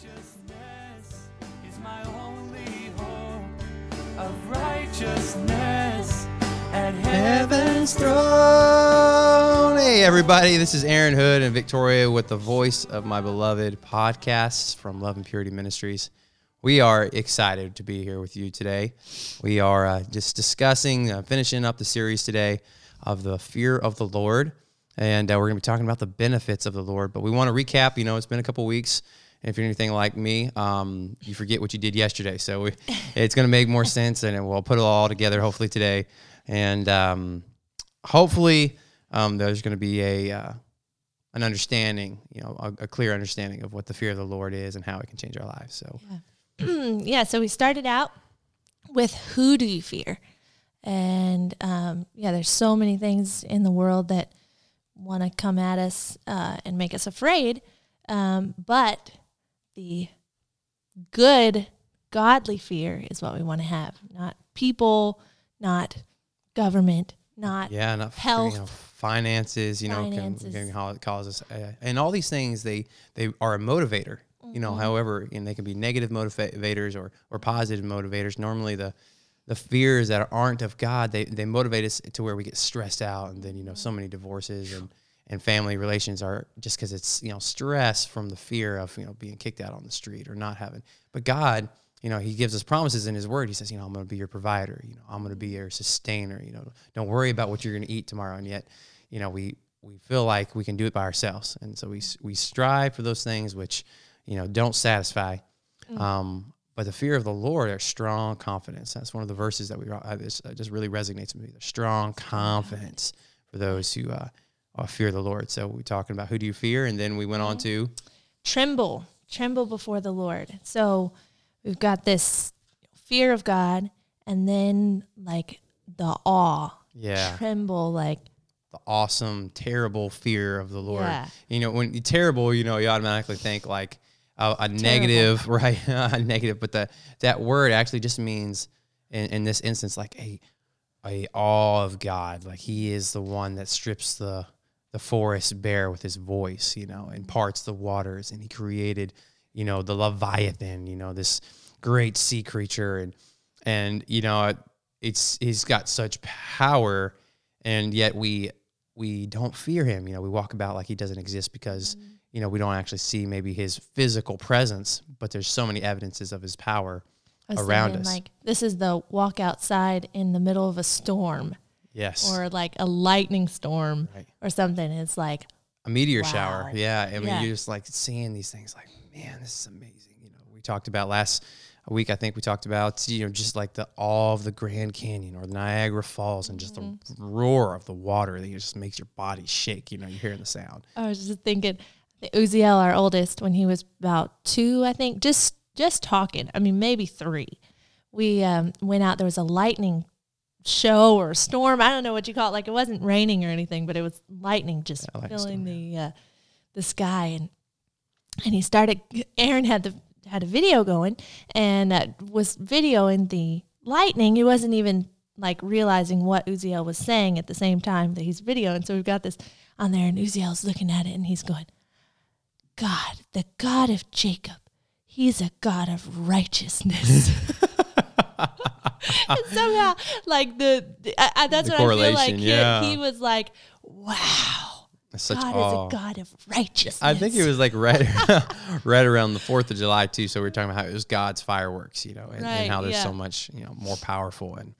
righteousness is my only hope of righteousness at heaven's throne. Hey, everybody, this is Aaron Hood and Victoria with the voice of my beloved podcasts from Love and Purity Ministries. We are excited to be here with you today. We are uh, just discussing, uh, finishing up the series today of the fear of the Lord. And uh, we're going to be talking about the benefits of the Lord. But we want to recap. You know, it's been a couple weeks. If you're anything like me, um, you forget what you did yesterday. So we, it's going to make more sense, and we'll put it all together hopefully today. And um, hopefully, um, there's going to be a uh, an understanding, you know, a, a, clear understanding of what the fear of the Lord is and how it can change our lives. So, yeah. yeah so we started out with who do you fear, and um, yeah, there's so many things in the world that want to come at us uh, and make us afraid, um, but the good, godly fear is what we want to have, not people, not government, not yeah, not health, you know, finances. You finances. know, can, can cause us, uh, and all these things they they are a motivator. Mm-hmm. You know, mm-hmm. however, and they can be negative motivators or or positive motivators. Normally, the the fears that aren't of God, they, they motivate us to where we get stressed out, and then you know so many divorces and and family relations are just because it's you know stress from the fear of you know being kicked out on the street or not having. But God, you know, He gives us promises in His Word. He says, you know, I'm going to be your provider. You know, I'm going to be your sustainer. You know, don't worry about what you're going to eat tomorrow. And yet, you know, we we feel like we can do it by ourselves, and so we we strive for those things which you know don't satisfy. Mm. Um, but the fear of the Lord are strong confidence. That's one of the verses that we uh, this uh, just really resonates with me. The strong confidence for those who uh, uh, fear the Lord. So we're talking about who do you fear, and then we went on to tremble, tremble before the Lord. So we've got this fear of God, and then like the awe, yeah, tremble like the awesome, terrible fear of the Lord. Yeah. You know, when terrible, you know, you automatically think like a, a negative, right? a negative, but the that word actually just means in, in this instance like a a awe of God. Like He is the one that strips the the forest bare with His voice, you know, and parts the waters, and He created, you know, the leviathan, you know, this great sea creature, and and you know, it's He's got such power, and yet we we don't fear Him. You know, we walk about like He doesn't exist because. Mm-hmm you know, we don't actually see maybe his physical presence, but there's so many evidences of his power around us. Like this is the walk outside in the middle of a storm. Yes. Or like a lightning storm right. or something. It's like a meteor wow. shower. Yeah. I mean, yeah. you're just like seeing these things like, man, this is amazing. You know, we talked about last week, I think we talked about, you know, just like the awe of the Grand Canyon or the Niagara Falls and just mm-hmm. the roar of the water that just makes your body shake. You know, you're hearing the sound. I was just thinking, Uziel, our oldest, when he was about two, I think, just just talking. I mean, maybe three. We um, went out. There was a lightning show or storm. I don't know what you call it. Like it wasn't raining or anything, but it was lightning just yeah, filling the uh, the sky. And and he started. Aaron had the had a video going and uh, was videoing the lightning. He wasn't even like realizing what Uziel was saying at the same time that he's videoing. So we've got this on there, and Uziel's looking at it, and he's going God, the God of Jacob, he's a God of righteousness. and somehow, like the, I, I, that's the what I feel like. Yeah. He, he was like, "Wow, such God awe. is a God of righteousness." I think it was like right, right around the Fourth of July too. So we are talking about how it was God's fireworks, you know, and, right, and how there's yeah. so much, you know, more powerful and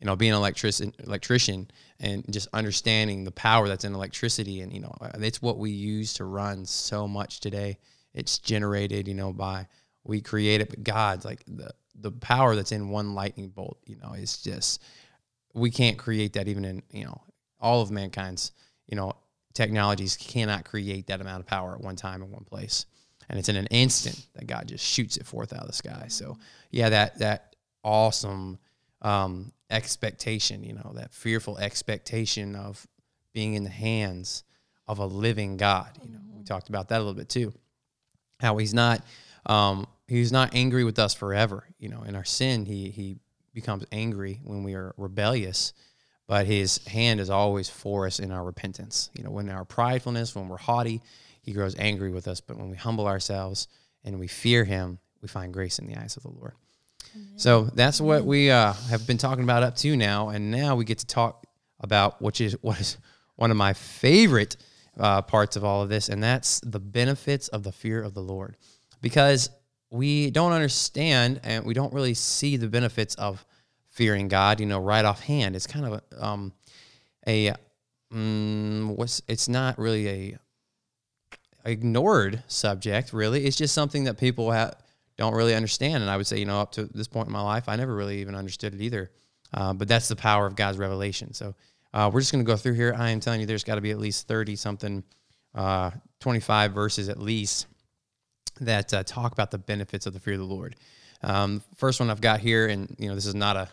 you know, being an electrician, electrician, and just understanding the power that's in electricity and you know it's what we use to run so much today it's generated you know by we create it but god's like the the power that's in one lightning bolt you know is just we can't create that even in you know all of mankind's you know technologies cannot create that amount of power at one time in one place and it's in an instant that god just shoots it forth out of the sky so yeah that that awesome um, expectation, you know, that fearful expectation of being in the hands of a living God. You know, we talked about that a little bit too. How he's not um, he's not angry with us forever. You know, in our sin, he he becomes angry when we are rebellious, but his hand is always for us in our repentance. You know, when our pridefulness, when we're haughty, he grows angry with us. But when we humble ourselves and we fear Him, we find grace in the eyes of the Lord. So that's what we uh, have been talking about up to now, and now we get to talk about which is what is one of my favorite uh, parts of all of this, and that's the benefits of the fear of the Lord, because we don't understand and we don't really see the benefits of fearing God, you know, right offhand. It's kind of a, um, a um, what's it's not really a ignored subject, really. It's just something that people don't really understand. And I would say, you know, up to this point in my life, I never really even understood it either. Uh, but that's the power of God's revelation. So uh, we're just going to go through here. I am telling you, there's got to be at least 30 something, uh, 25 verses at least that uh, talk about the benefits of the fear of the Lord. Um, first one I've got here, and you know, this is not a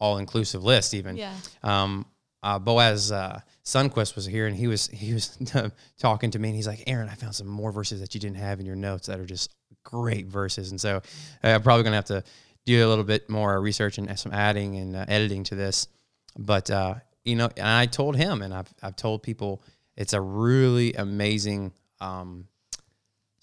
all inclusive list even. Yeah. Um, uh, Boaz uh, Sunquist was here, and he was he was talking to me, and he's like, "Aaron, I found some more verses that you didn't have in your notes that are just great verses." And so uh, I'm probably gonna have to do a little bit more research and some adding and uh, editing to this. But uh, you know, and I told him, and I've I've told people, it's a really amazing um,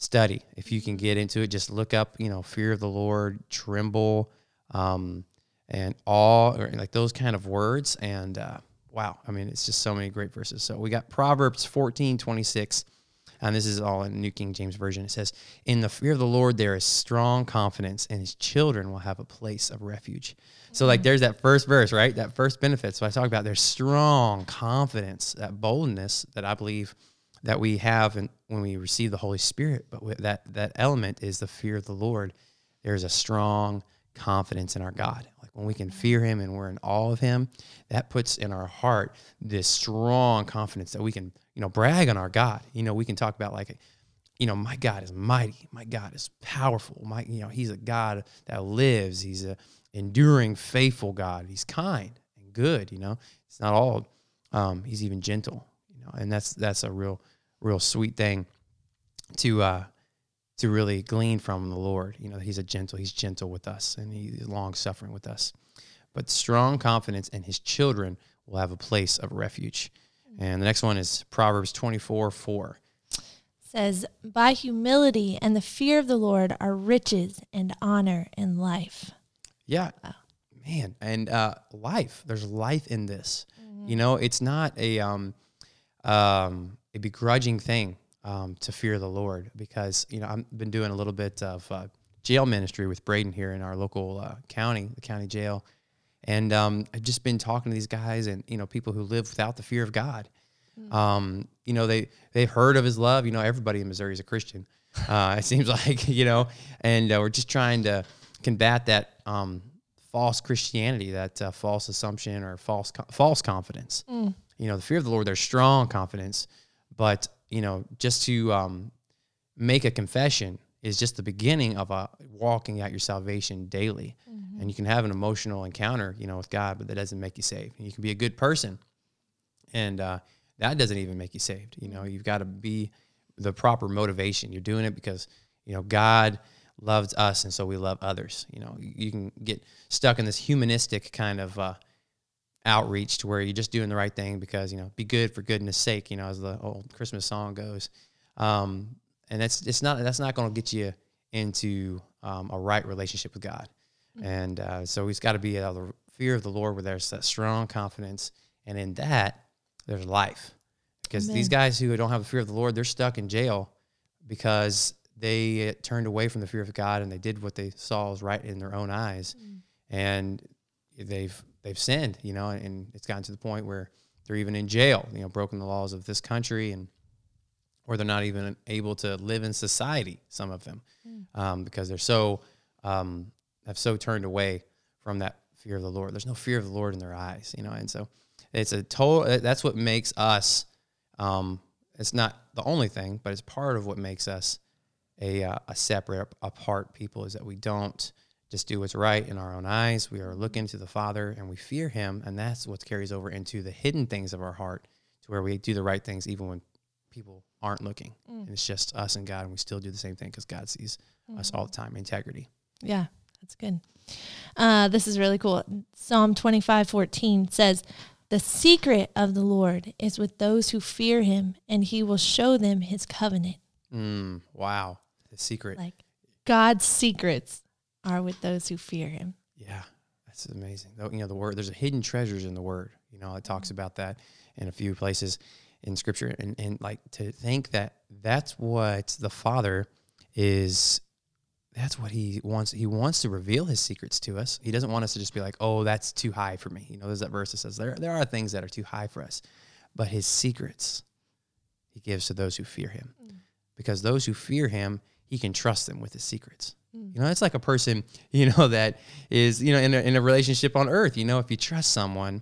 study. If you can get into it, just look up, you know, fear of the Lord, tremble, um, and awe, or like those kind of words, and uh, wow, I mean, it's just so many great verses. So we got Proverbs 14, 26, and this is all in New King James Version. It says, In the fear of the Lord, there is strong confidence, and his children will have a place of refuge. So, like, there's that first verse, right? That first benefit. So, I talk about there's strong confidence, that boldness that I believe that we have in, when we receive the Holy Spirit. But that, that element is the fear of the Lord. There's a strong confidence in our God Like when we can fear him and we're in awe of him, that puts in our heart this strong confidence that we can, you know, brag on our God. You know, we can talk about like, you know, my God is mighty. My God is powerful. My, you know, he's a God that lives. He's a enduring, faithful God. He's kind and good. You know, it's not all. Um, he's even gentle. You know, and that's that's a real, real sweet thing to uh, to really glean from the Lord. You know, He's a gentle, He's gentle with us, and He's long suffering with us. But strong confidence in His children will have a place of refuge. And the next one is Proverbs 24 4. Says, By humility and the fear of the Lord are riches and honor and life. Yeah. Wow. Man. And uh, life. There's life in this. Mm-hmm. You know, it's not a um, um, a begrudging thing um, to fear the Lord because you know I've been doing a little bit of uh, jail ministry with Braden here in our local uh, county, the county jail, and um, I've just been talking to these guys and you know people who live without the fear of God. Mm. Um, you know they they've heard of His love. You know everybody in Missouri is a Christian. Uh, it seems like you know, and uh, we're just trying to combat that um, false Christianity, that uh, false assumption or false false confidence. Mm. You know the fear of the Lord. There's strong confidence, but you know, just to um, make a confession is just the beginning of a walking out your salvation daily. Mm-hmm. And you can have an emotional encounter, you know, with God, but that doesn't make you saved. And you can be a good person, and uh, that doesn't even make you saved. You know, you've got to be the proper motivation. You're doing it because you know God loves us, and so we love others. You know, you can get stuck in this humanistic kind of uh, outreach to where you're just doing the right thing because you know be good for goodness sake you know as the old christmas song goes um, and that's it's not that's not going to get you into um, a right relationship with god mm-hmm. and uh, so we've got to be out of the fear of the lord where there's that strong confidence and in that there's life because Amen. these guys who don't have the fear of the lord they're stuck in jail because they turned away from the fear of god and they did what they saw as right in their own eyes mm. and they've they've sinned, you know, and it's gotten to the point where they're even in jail, you know, broken the laws of this country and or they're not even able to live in society, some of them, mm. um, because they're so um, have so turned away from that fear of the Lord. There's no fear of the Lord in their eyes, you know, and so it's a total. That's what makes us. Um, it's not the only thing, but it's part of what makes us a uh, a separate, apart people. Is that we don't just do what's right in our own eyes. We are looking to the Father and we fear Him, and that's what carries over into the hidden things of our heart, to where we do the right things even when people aren't looking. Mm. And it's just us and God, and we still do the same thing because God sees mm-hmm. us all the time. Integrity. Yeah, that's good. Uh, this is really cool. Psalm twenty five fourteen says, "The secret of the Lord is with those who fear Him, and He will show them His covenant." Mm, wow, the secret. Like God's secrets are with those who fear him. Yeah, that's amazing. You know, the word, there's a hidden treasures in the word. You know, it talks about that in a few places in scripture. And, and like to think that that's what the Father is, that's what he wants. He wants to reveal his secrets to us. He doesn't want us to just be like, oh, that's too high for me. You know, there's that verse that says there, there are things that are too high for us, but his secrets he gives to those who fear him. Mm. Because those who fear him, he can trust them with his secrets. Mm. You know, it's like a person, you know, that is, you know, in a, in a relationship on earth. You know, if you trust someone,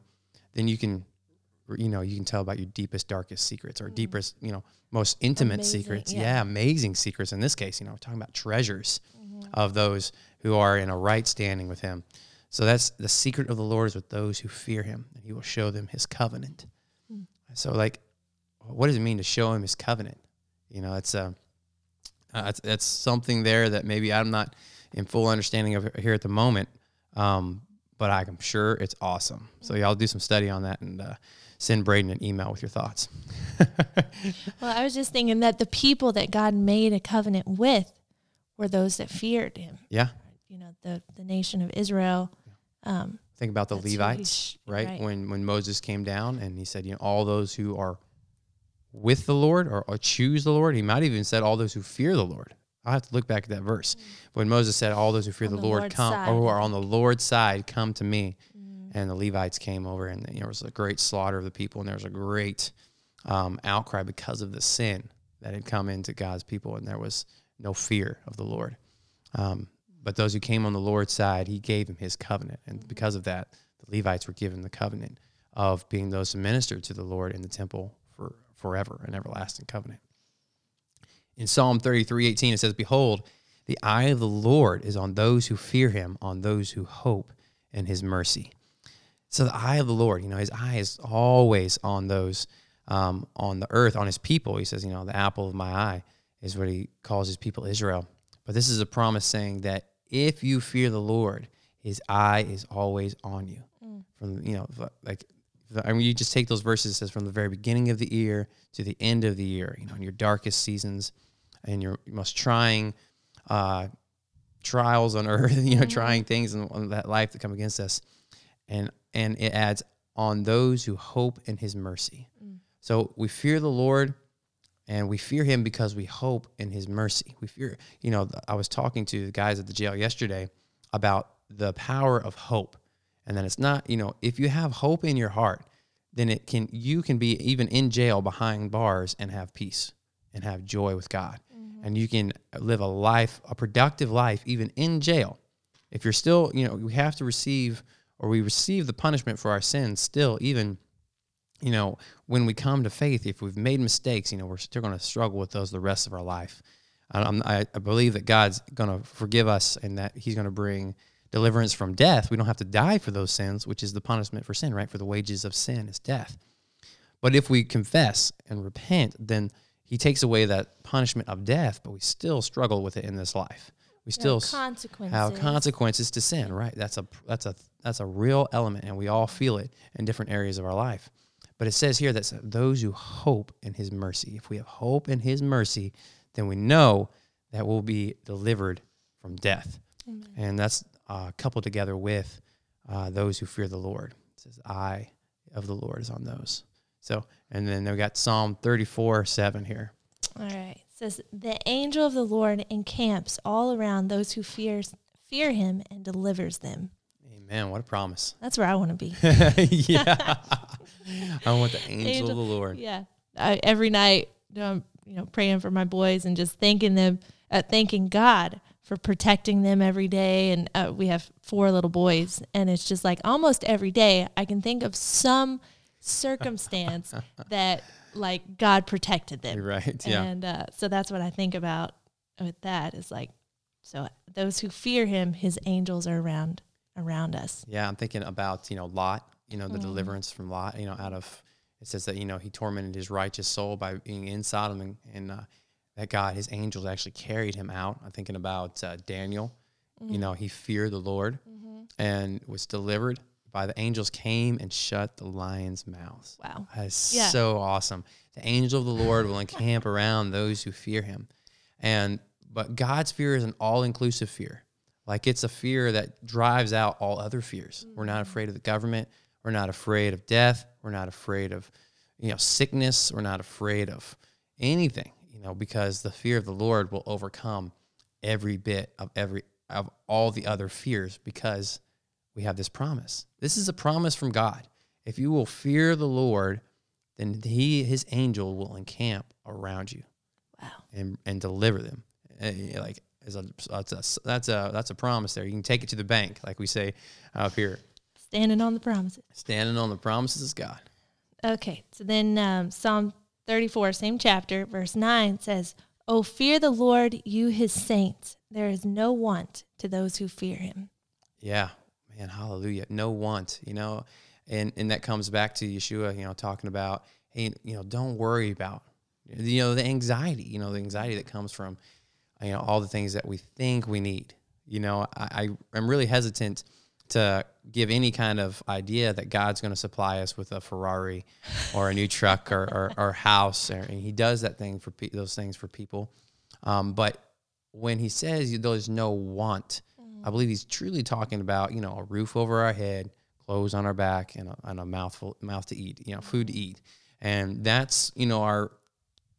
then you can, you know, you can tell about your deepest, darkest secrets or mm. deepest, you know, most intimate Amazing, secrets. yeah. Yeah. amazing secrets. In this case, you know, we're talking about treasures mm-hmm. of those who are in a right standing with him. So that's the secret of the Lord is with those who fear him, and he will show them his covenant. Mm. So, like, what does it mean to show him his covenant? You know, it's uh, uh, it's, it's something there that maybe I'm not in full understanding of here at the moment, um, but I'm sure it's awesome. So y'all do some study on that and uh, send Braden an email with your thoughts. Well, I was just thinking that the people that God made a covenant with were those that feared him. yeah, You know, the, the nation of Israel. Um, think about the That's he Levites, right? right. When when Moses came down and he said, you know, all those who are with the Lord or, or choose the Lord. He might even said all those who fear the Lord. I'll have to look back at that verse. But when Moses said, All those who fear the, the Lord Lord's come, side. or who are on the Lord's side, come to me. And the Levites came over, and there was a great slaughter of the people, and there was a great um, outcry because of the sin that had come into God's people, and there was no fear of the Lord. Um, but those who came on the Lord's side, he gave them his covenant. And because of that, the Levites were given the covenant of being those who ministered to the Lord in the temple forever, an everlasting covenant. In Psalm 33 18, it says, Behold, the eye of the Lord is on those who fear him, on those who hope in his mercy. So the eye of the Lord, you know, his eye is always on those um, on the earth, on his people. He says, you know, the apple of my eye is what he calls his people Israel. But this is a promise saying that if you fear the Lord, his eye is always on you. From, you know, like, I mean, you just take those verses, it says from the very beginning of the year to the end of the year, you know, in your darkest seasons and your most trying uh, trials on earth, you know, trying things in, in that life that come against us. And, and it adds on those who hope in his mercy. So we fear the Lord and we fear him because we hope in his mercy. We fear, you know, I was talking to the guys at the jail yesterday about the power of hope. And then it's not, you know, if you have hope in your heart, then it can you can be even in jail behind bars and have peace and have joy with God. Mm-hmm. And you can live a life, a productive life even in jail. If you're still, you know, we have to receive or we receive the punishment for our sins still even you know, when we come to faith, if we've made mistakes, you know, we're still going to struggle with those the rest of our life. I, I believe that God's going to forgive us and that He's going to bring deliverance from death. We don't have to die for those sins, which is the punishment for sin, right? For the wages of sin is death. But if we confess and repent, then He takes away that punishment of death, but we still struggle with it in this life. We still consequences. have consequences to sin, right? That's a that's a that's a real element, and we all feel it in different areas of our life. But it says here that those who hope in His mercy, if we have hope in His mercy, then we know that we'll be delivered from death, and that's uh, coupled together with uh, those who fear the Lord. It says, "Eye of the Lord is on those." So, and then we got Psalm thirty-four seven here. All right. It says, The angel of the Lord encamps all around those who fears, fear him and delivers them. Amen. What a promise. That's where I want to be. yeah. I want the angel, Angel- of the Lord. Yeah. I, every night, um, you know, praying for my boys and just thanking them, uh, thanking God for protecting them every day. And uh, we have four little boys, and it's just like almost every day I can think of some circumstance that like God protected them. Right. Yeah. And uh, so that's what I think about with that is like, so those who fear Him, His angels are around around us. Yeah, I'm thinking about you know Lot, you know the deliverance from Lot, you know out of it says that you know he tormented his righteous soul by being in Sodom and, and uh, that God, his angels actually carried him out. I'm thinking about uh, Daniel, you know he feared the Lord and was delivered by the angels came and shut the lions' mouths. Wow. That's Yeah. so awesome. The angel of the Lord will encamp around those who fear him. And but God's fear is an all-inclusive fear. Like it's a fear that drives out all other fears. We're not afraid of the government. We're not afraid of death. We're not afraid of, you know, sickness. We're not afraid of anything, you know, because the fear of the Lord will overcome every bit of every of all the other fears because we have this promise. This is a promise from God. If you will fear the Lord, then he his angel will encamp around you. Wow. And and deliver them. Eh, Like is a that's a that's a that's a promise there. You can take it to the bank, like we say up here. Standing on the promises. Standing on the promises of God. Okay, so then um, Psalm 34, same chapter, verse 9 says, Oh, fear the Lord, you his saints. There is no want to those who fear him. Yeah, man, hallelujah. No want, you know, and and that comes back to Yeshua, you know, talking about, hey, you know, don't worry about, you know, the anxiety, you know, the anxiety that comes from, you know, all the things that we think we need. You know, I, I am really hesitant to give any kind of idea that God's going to supply us with a Ferrari or a new truck or, or, or house. Or, and he does that thing for pe- those things for people. Um, but when he says there's no want, I believe he's truly talking about, you know, a roof over our head, clothes on our back, and a, and a mouthful, mouth to eat, you know, food to eat. And that's, you know, our,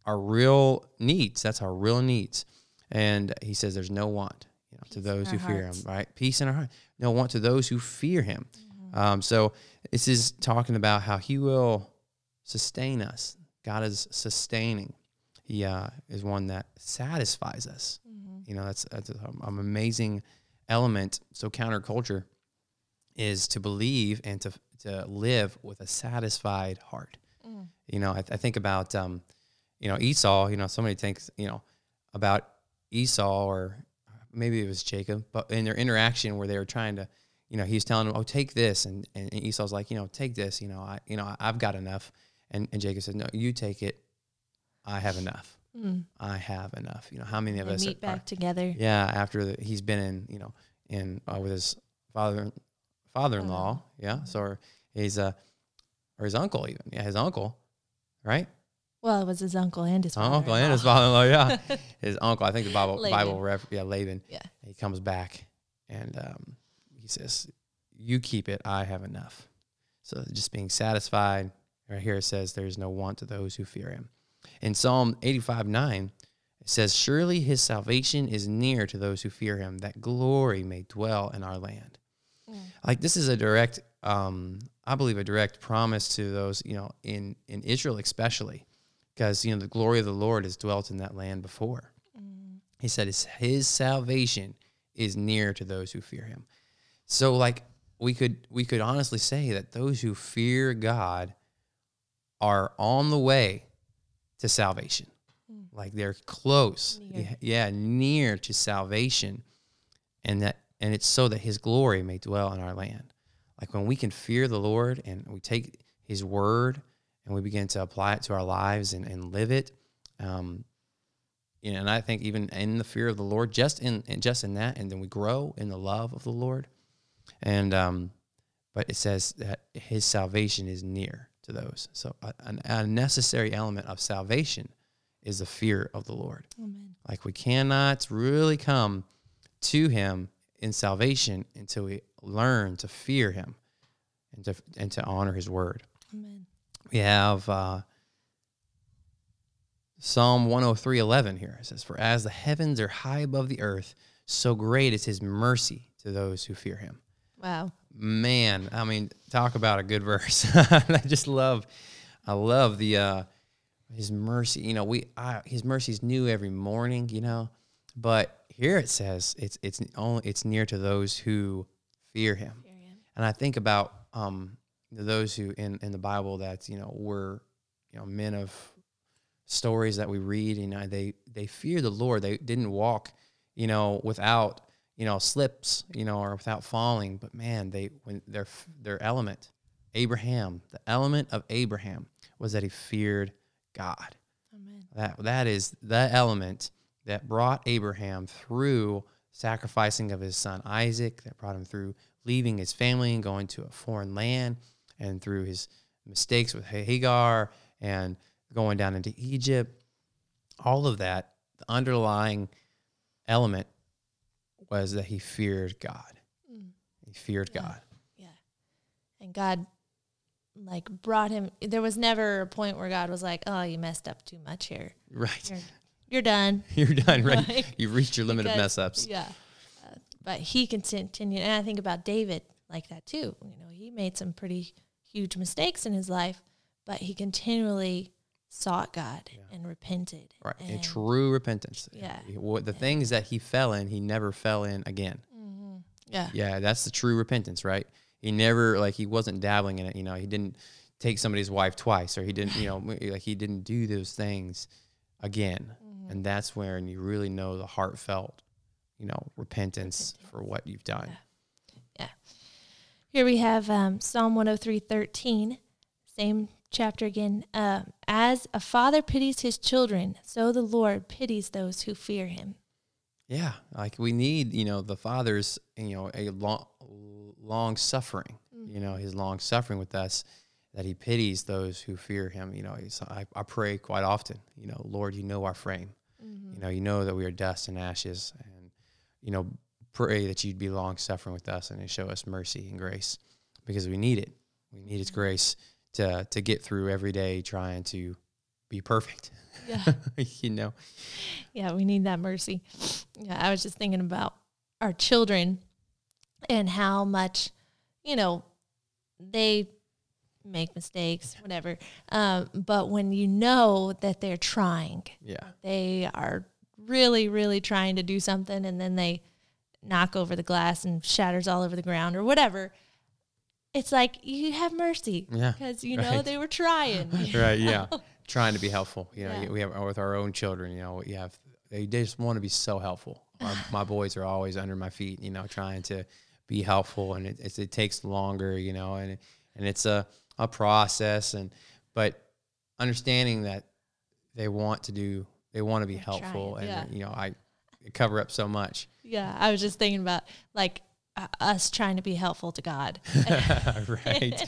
our real needs. That's our real needs. And he says there's no want, know, to those who fear him, right? Peace in our heart. No want to those who fear him. Um, so this is talking about how he will sustain us. God is sustaining. He uh, is one that satisfies us. You know, that's, that's an amazing element. So counterculture is to believe and to, to live with a satisfied heart. You know, I, I think about, um, you know, Esau, you know, somebody thinks, you know, about Esau or maybe it was Jacob, but in their interaction where they were trying to, you know, he's telling him, "Oh, take this," and, and Esau's like, "You know, take this. You know, I, you know, I've got enough." And and Jacob said, "No, you take it. I have enough. Mm. I have enough." You know, how many of They us? meet are- back together. yeah, after the, he's been in, you know, in uh, with his father, father-in-law. Yeah, so or he's uh, or his uncle even. Yeah, his uncle, right? Well, it was his uncle and his father. uncle and his father-in-law. Yeah, his uncle. I think the Bible Laban. Bible ref, yeah Laban. Yeah. He comes back and um, he says, "You keep it. I have enough." So just being satisfied. Right here it says, "There is no want to those who fear Him." In Psalm eighty-five nine, it says, "Surely His salvation is near to those who fear Him, that glory may dwell in our land." Like this is a direct, um, I believe, a direct promise to those you know in in Israel especially, because you know the glory of the Lord has dwelt in that land before. Mm. He said his, his salvation is near to those who fear him. So like we could we could honestly say that those who fear God are on the way to salvation. Mm. Like they're close. Near. Yeah, yeah, near to salvation. And that and it's so that his glory may dwell in our land. Like when we can fear the Lord and we take his word and we begin to apply it to our lives and, and live it, um, you know, and I think even in the fear of the Lord, just in, just in that, and then we grow in the love of the Lord. And um, but it says that His salvation is near to those. So a, a necessary element of salvation is the fear of the Lord. Amen. Like we cannot really come to Him in salvation until we learn to fear Him and to and to honor His word Amen. We have uh, Psalm 103:11 here. It says, "For as the heavens are high above the earth, so great is His mercy to those who fear Him." Wow. Man, I mean, talk about a good verse. I just love, I love the uh, His mercy. You know, we I, His mercy is new every morning. You know, but here it says it's it's only it's near to those who fear Him. And I think about um, those who in, in the Bible that you know were you know men of stories that we read. You know, they they fear the Lord. They didn't walk, you know, without you know slips, you know, or without falling. But man, they when their their element, Abraham, the element of Abraham was that he feared God. Amen. That that is the element that brought Abraham through sacrificing of his son Isaac, that brought him through leaving his family and going to a foreign land, and through his mistakes with Hagar and going down into Egypt. All of that, the underlying element was that he feared God. Mm. He feared Yeah. God. Yeah. And God like brought him there was never a point where God was like, "Oh, you messed up too much here. Right. You're you're done." You're done, right? Like, You've reached your limit of mess ups. Yeah. Uh, but he continued and I think about David like that too. You know, he made some pretty huge mistakes in his life, but he continually sought God and repented. Right. A And- true repentance. Yeah. What the things that he fell in, he never fell in again. Yeah. Yeah, that's the true repentance, right? He never like he wasn't dabbling in it. You know, he didn't take somebody's wife twice, or he didn't, you know, like he didn't do those things again. Mm-hmm. And that's when you really know the heartfelt, you know, repentance, for what you've done. Yeah. Here we have um, Psalm 103 13, same chapter again. Uh, As a father pities his children, so the Lord pities those who fear him. Yeah, like we need, you know, the Father's, you know, a long, long suffering. You know, His long suffering with us, that He pities those who fear Him. You know, he's, I, I pray quite often. You know, Lord, you know our frame. You know, you know that we are dust and ashes, and you know, pray that you'd be long suffering with us and show us mercy and grace, because we need it. We need His grace to to get through every day trying to be perfect. Yeah. you know, yeah, we need that mercy. Yeah, I was just thinking about our children and how much, you know, they make mistakes, whatever. Um, but when you know that they're trying, yeah, they are really, really trying to do something and then they knock over the glass and shatters all over the ground or whatever. It's like you have mercy Yeah, because you know right. they were trying. right yeah trying to be helpful you know Yeah. we have with our own children you know you have they just want to be so helpful our, my boys are always under my feet you know trying to be helpful and it, it's, it takes longer you know and and it's a, a process and but understanding that they want to do they want to be helpful trying, and yeah. you know i cover up so much Yeah, I was just thinking about like uh, us trying to be helpful to God. right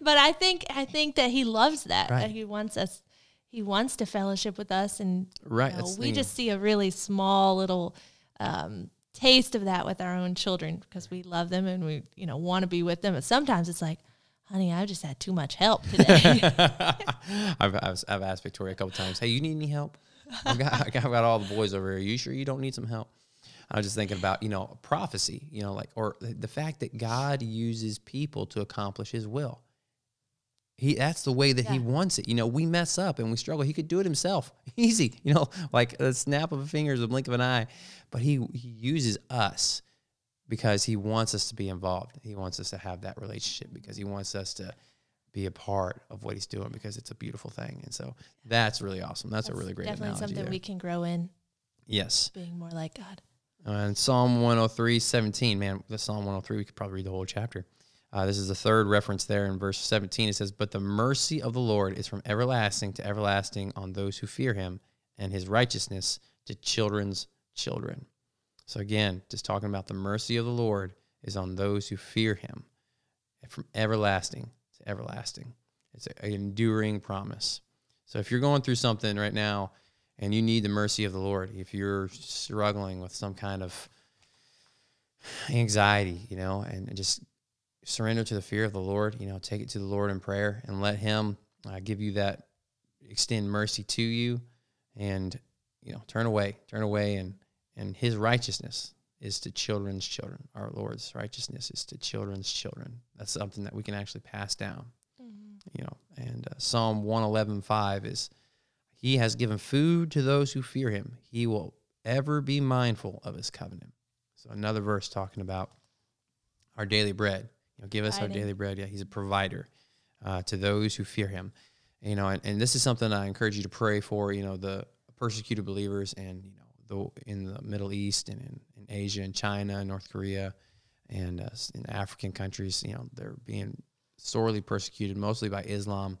but I think I think that he loves that. Right. That he wants us he wants to fellowship with us and you Right, know, we thing. just see a really small little um, taste of that with our own children because we love them and we you know want to be with them. And sometimes it's like, honey, I just had too much help today. I've, I've, I've asked Victoria a couple times, hey, you need any help? I've got, I've got all the boys over here. Are you sure you don't need some help? I was just thinking about, you know, prophecy, you know, like, or the, fact that God uses people to accomplish his will. He, that's the way that he wants it. You know, we mess up and we struggle. He could do it himself. Easy, you know, like a snap of a finger, a blink of an eye. But he, he uses us because he wants us to be involved. He wants us to have that relationship because he wants us to be a part of what he's doing because it's a beautiful thing. And so that's really awesome. That's, a really great Definitely something there. we can grow in, yes. being more like God. And Psalm 103, 17, man, the Psalm 103, we could probably read the whole chapter. Uh, this is the third reference there in verse 17. It says, But the mercy of the Lord is from everlasting to everlasting on those who fear him, and his righteousness to children's children. So again, just talking about the mercy of the Lord is on those who fear him, from everlasting everlasting. It's an enduring promise. So if you're going through something right now and you need the mercy of the Lord, if you're struggling with some kind of anxiety, you know, and just surrender to the fear of the Lord, you know, take it to the Lord in prayer and let Him uh, give you that, extend mercy to you, and you know, turn away, turn away, and and His righteousness is to children's children. Our Lord's righteousness is to children's children. That's something that we can actually pass down, you know. And uh, Psalm one eleven five is, He has given food to those who fear Him. He will ever be mindful of His covenant. So another verse talking about our daily bread. You know, give us our daily bread. Yeah, He's a provider uh, to those who fear Him. You know, and, and this is something I encourage you to pray for. You know, the persecuted believers and you know the in the Middle East and in, in Asia and China and North Korea and uh, in African countries. You know, they're being sorely persecuted, mostly by Islam.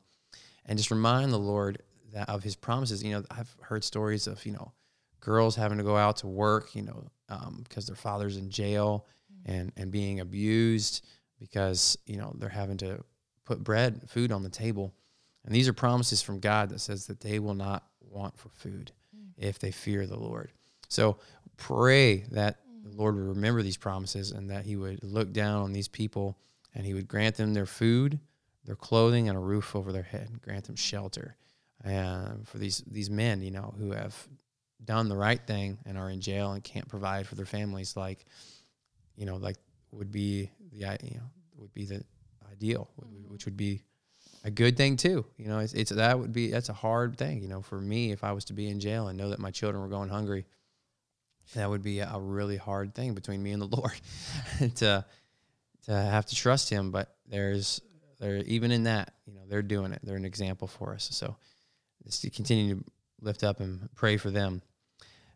And just remind the Lord that of His promises. You know, I've heard stories of you know girls having to go out to work. You know, um, because their father's in jail and and being abused because you know they're having to put bread food on the table and these are promises from god that says that they will not want for food if they fear the lord so pray that the Lord would remember these promises and that He would look down on these people and He would grant them their food, their clothing, and a roof over their head, grant them shelter. And for these these men, you know, who have done the right thing and are in jail and can't provide for their families, like, you know, like would be the you know would be the ideal, mm-hmm. which would be a good thing too. You know, it's, it's that would be that's a hard thing. You know, for me, if I was to be in jail and know that my children were going hungry, that would be a really hard thing between me and the Lord to to have to trust Him. But there's there even in that, you know, they're doing it. They're an example for us. So just to continue to lift up and pray for them.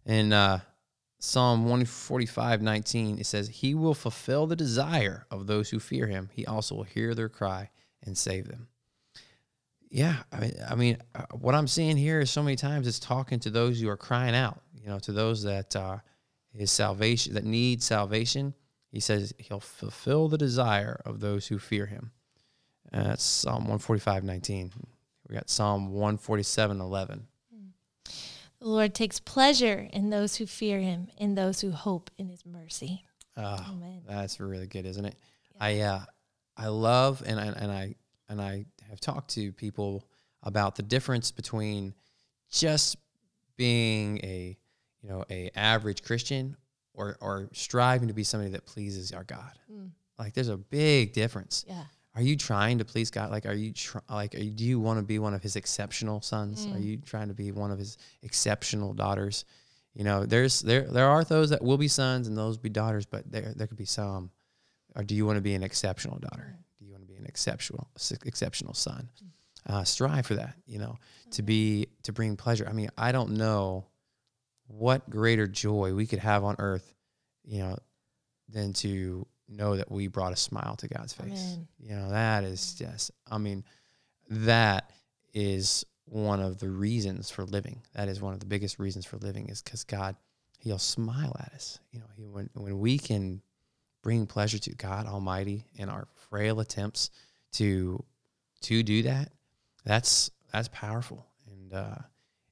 In uh, Psalm 145, 19, it says, He will fulfill the desire of those who fear him. He also will hear their cry and save them. Yeah, I mean, I mean, uh, what I'm seeing here is so many times it's talking to those who are crying out, you know, to those that uh, is salvation, that need salvation. He says he'll fulfill the desire of those who fear him. And that's Psalm 145, 19. We got Psalm 147, 11. The Lord takes pleasure in those who fear him, in those who hope in his mercy. Oh, Amen. That's really good, isn't it? Yeah. I uh, I love and I, and I and I have talked to people about the difference between just being a you know a average Christian or or striving to be somebody that pleases our God. Mm. Like there's a big difference. Yeah. Are you trying to please God? Like, are you tr- like, are you, do you want to be one of His exceptional sons? Mm. Are you trying to be one of His exceptional daughters? You know, there's there there are those that will be sons and those be daughters, but there there could be some. Or do you want to be an exceptional daughter? Mm exceptional exceptional son. Uh, strive for that, you know, to be to bring pleasure. I mean, I don't know what greater joy we could have on earth, you know, than to know that we brought a smile to God's face. Amen. You know, that is just I mean, that is one of the reasons for living. That is one of the biggest reasons for living is because God, He'll smile at us. You know, he, when when we can bring pleasure to God Almighty in our frail attempts to to do that, that's that's powerful. And uh,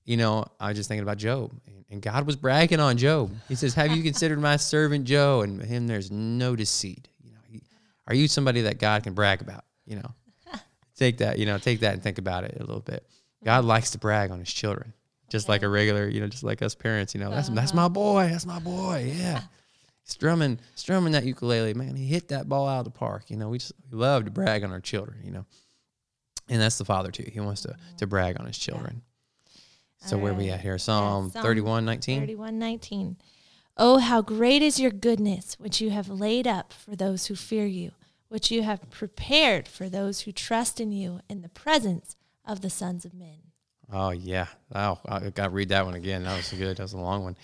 you know, I was just thinking about Job, and, and God was bragging on Job. He says, "Have you considered my servant Job? And him, there's no deceit. You know, he, are you somebody that God can brag about? You know, take that. You know, take that and think about it a little bit. God likes to brag on His children, just like a regular, you know, just like us parents. You know, that's that's my boy. That's my boy. Yeah strumming strumming that ukulele, man, he hit that ball out of the park. You know, we just we love to brag on our children, you know. And that's the father too. He wants to to brag on his children. Yeah. So All where right. we at here? Psalm, yeah, Psalm 31, 19? 31, 19. Oh, how great is your goodness, which you have laid up for those who fear you, which you have prepared for those who trust in you in the presence of the sons of men. Oh, yeah. Oh, I got to read that one again. That was good. That was a long one.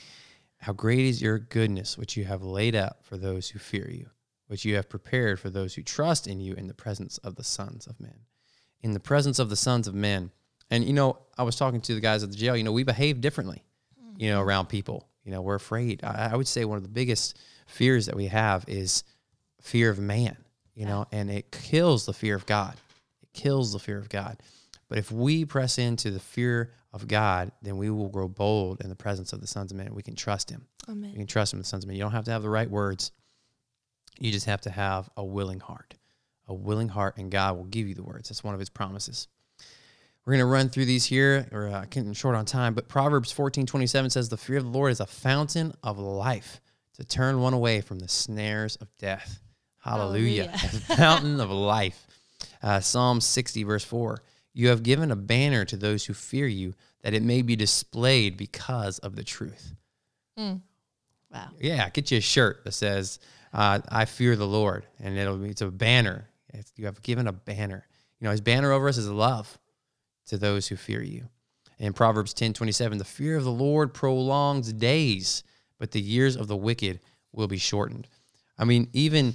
How great is your goodness, which you have laid out for those who fear you, which you have prepared for those who trust in you in the presence of the sons of men. In the presence of the sons of men. And, you know, I was talking to the guys at the jail, you know, we behave differently, you know, around people. You know, we're afraid. I, I would say one of the biggest fears that we have is fear of man, you know, and it kills the fear of God. It kills the fear of God. But if we press into the fear of God, then we will grow bold in the presence of the sons of men. We can trust him. Amen. We can trust him, the sons of men. You don't have to have the right words. You just have to have a willing heart. A willing heart, and God will give you the words. That's one of his promises. We're going to run through these here. We're uh, getting short on time, but Proverbs 14 27 says, The fear of the Lord is a fountain of life to turn one away from the snares of death. Hallelujah. Hallelujah. a fountain of life. Uh, Psalm 60, verse 4 you have given a banner to those who fear you, that it may be displayed because of the truth. Mm. Wow. Yeah, get you a shirt that says, uh, I fear the Lord. And it'll be, it's a banner. It's, you have given a banner. You know, his banner over us is love to those who fear you. In Proverbs 10 27, the fear of the Lord prolongs days, but the years of the wicked will be shortened. I mean, even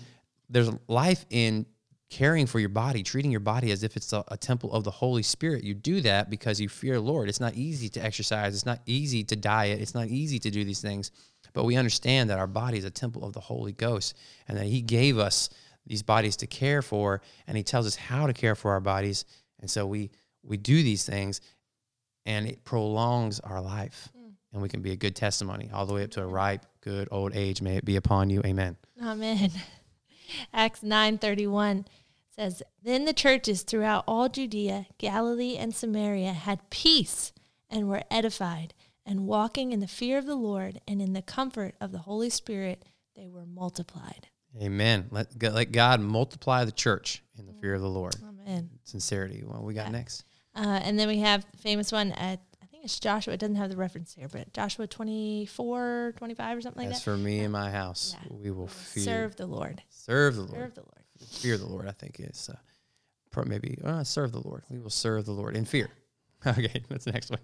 there's life in caring for your body, treating your body as if it's a, a, temple of the Holy Spirit. You do that because you fear Lord. It's not easy to exercise, it's not easy to diet, it's not easy to do these things. But we understand that our body is a temple of the Holy Ghost and that He gave us these bodies to care for and He tells us how to care for our bodies. And so we we do these things and it prolongs our life. Mm. and we can be a good testimony all the way up to a ripe, good old age. May it be upon you. Amen. Amen. Acts 9:31 says, "Then the churches throughout all Judea, Galilee, and Samaria had peace and were edified, and walking in the fear of the Lord and in the comfort of the Holy Spirit, they were multiplied." Amen. Let, let God multiply the church in the fear of the Lord. Amen. Sincerity. What we got Yeah. next? Uh, and then we have the famous one at I think it's Joshua. It doesn't have the reference here, but Joshua 24, 25 or something like As that. for me and my house, Yeah. we will fear, Serve the Lord. serve the Lord. Serve the Lord. Fear the Lord, I think is uh, maybe uh, serve the Lord. We will serve the Lord in fear. Okay, that's the next one.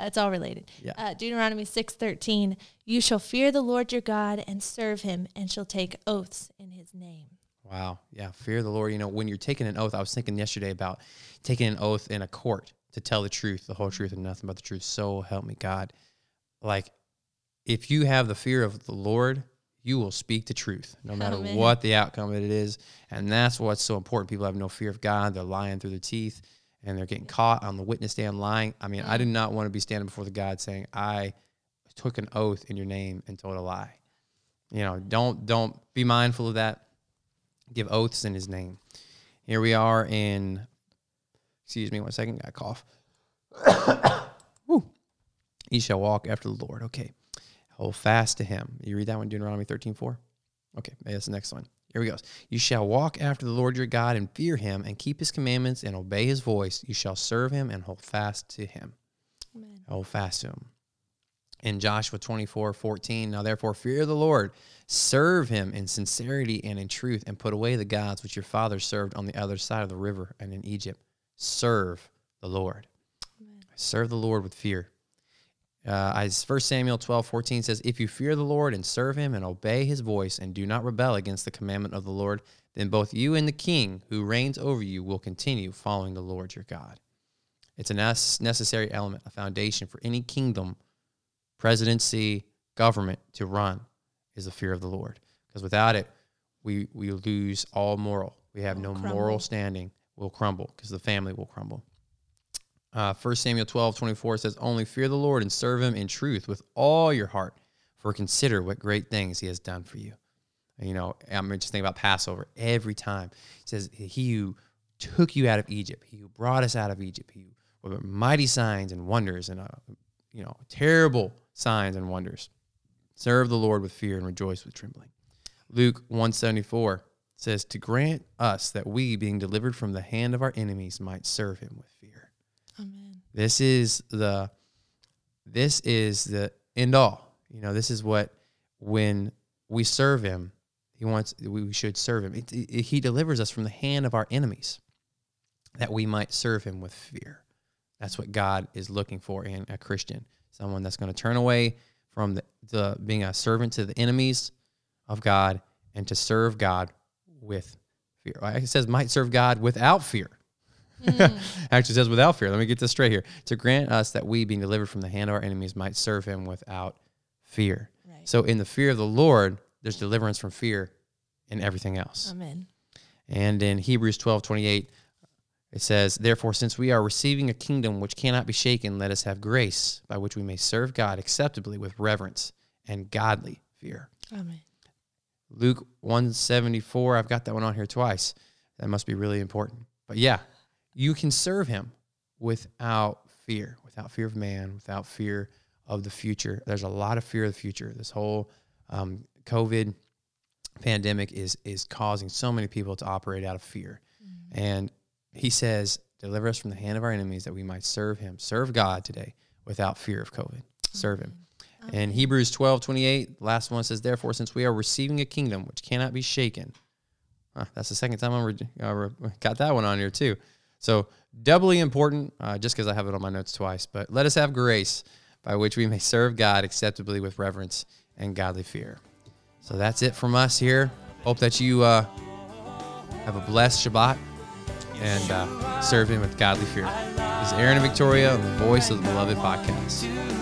It's all related. Yeah. Uh, Deuteronomy six thirteen. You shall fear the Lord your God and serve Him, and shall take oaths in His name. Wow. Yeah. Fear the Lord. You know, when you're taking an oath, I was thinking yesterday about taking an oath in a court to tell the truth, the whole truth, and nothing but the truth. So help me God. Like, if you have the fear of the Lord, you will speak the truth, no matter Amen. what the outcome of it is. And that's what's so important. People have no fear of God. They're lying through their teeth and they're getting caught on the witness stand lying. I mean, I do mm. not want to be standing before the God saying, I took an oath in your name and told a lie. You know, don't don't be mindful of that. Give oaths in his name. Here we are in excuse me one second, I cough. Woo. Ye shall walk after the Lord. Okay. Hold fast to him. You read that one, Deuteronomy 13, 4? Okay, that's the next one. Here we go. You shall walk after the Lord your God and fear him and keep his commandments and obey his voice. You shall serve him and hold fast to him. Amen. Hold fast to him. In Joshua 24, 14, now therefore fear the Lord, serve him in sincerity and in truth, and put away the gods which your fathers served on the other side of the river and in Egypt. Serve the Lord. Serve the Lord with fear. Uh, as 1 Samuel 12, 14 says, If you fear the Lord and serve him and obey his voice and do not rebel against the commandment of the Lord, then both you and the king who reigns over you will continue following the Lord your God. It's a necessary element, a foundation for any kingdom, presidency, government to run is the fear of the Lord. Because without it, we, we lose all moral. We have no We'll moral crumble. standing. We'll crumble because the family will crumble. Uh, 1 Samuel 12, 24 says, Only fear the Lord and serve him in truth with all your heart, for consider what great things he has done for you. You know, I'm just thinking about Passover every time. It says, He who took you out of Egypt, he who brought us out of Egypt, he who with mighty signs and wonders and, uh, you know, terrible signs and wonders. Serve the Lord with fear and rejoice with trembling. Luke 174 says, To grant us that we, being delivered from the hand of our enemies, might serve him with fear. Amen. This is the this is the end all. You know, this is what when we serve him, he wants we should serve him. It, it- he delivers us from the hand of our enemies that we might serve him with fear. That's what God is looking for in a Christian, someone that's going to turn away from the, the being a servant to the enemies of God and to serve God with fear. It says might serve God without fear. Actually says without fear. Let me get this straight here. To grant us that we, being delivered from the hand of our enemies, might serve him without fear. Right. So in the fear of the Lord, there's deliverance from fear in everything else. Amen. And in Hebrews 12, 28, it says, Therefore, since we are receiving a kingdom which cannot be shaken, let us have grace by which we may serve God acceptably with reverence and godly fear. Amen. Luke 174, I've got that one on here twice. That must be really important. But yeah, you can serve him without fear, without fear of man, without fear of the future. There's a lot of fear of the future. This whole um, COVID pandemic is is causing so many people to operate out of fear. And he says, deliver us from the hand of our enemies that we might serve him, serve God today without fear of COVID. Serve him. And Hebrews 12, 28, last one says, Therefore, since we are receiving a kingdom which cannot be shaken, Huh, that's the second time I uh, re- got that one on here too. So doubly important, uh, just because I have it on my notes twice. But let us have grace by which we may serve God acceptably with reverence and godly fear. So that's it from us here. Hope that you uh, have a blessed Shabbat and uh, serve Him with godly fear. This is Aaron and Victoria, on the voice of the Beloved podcast.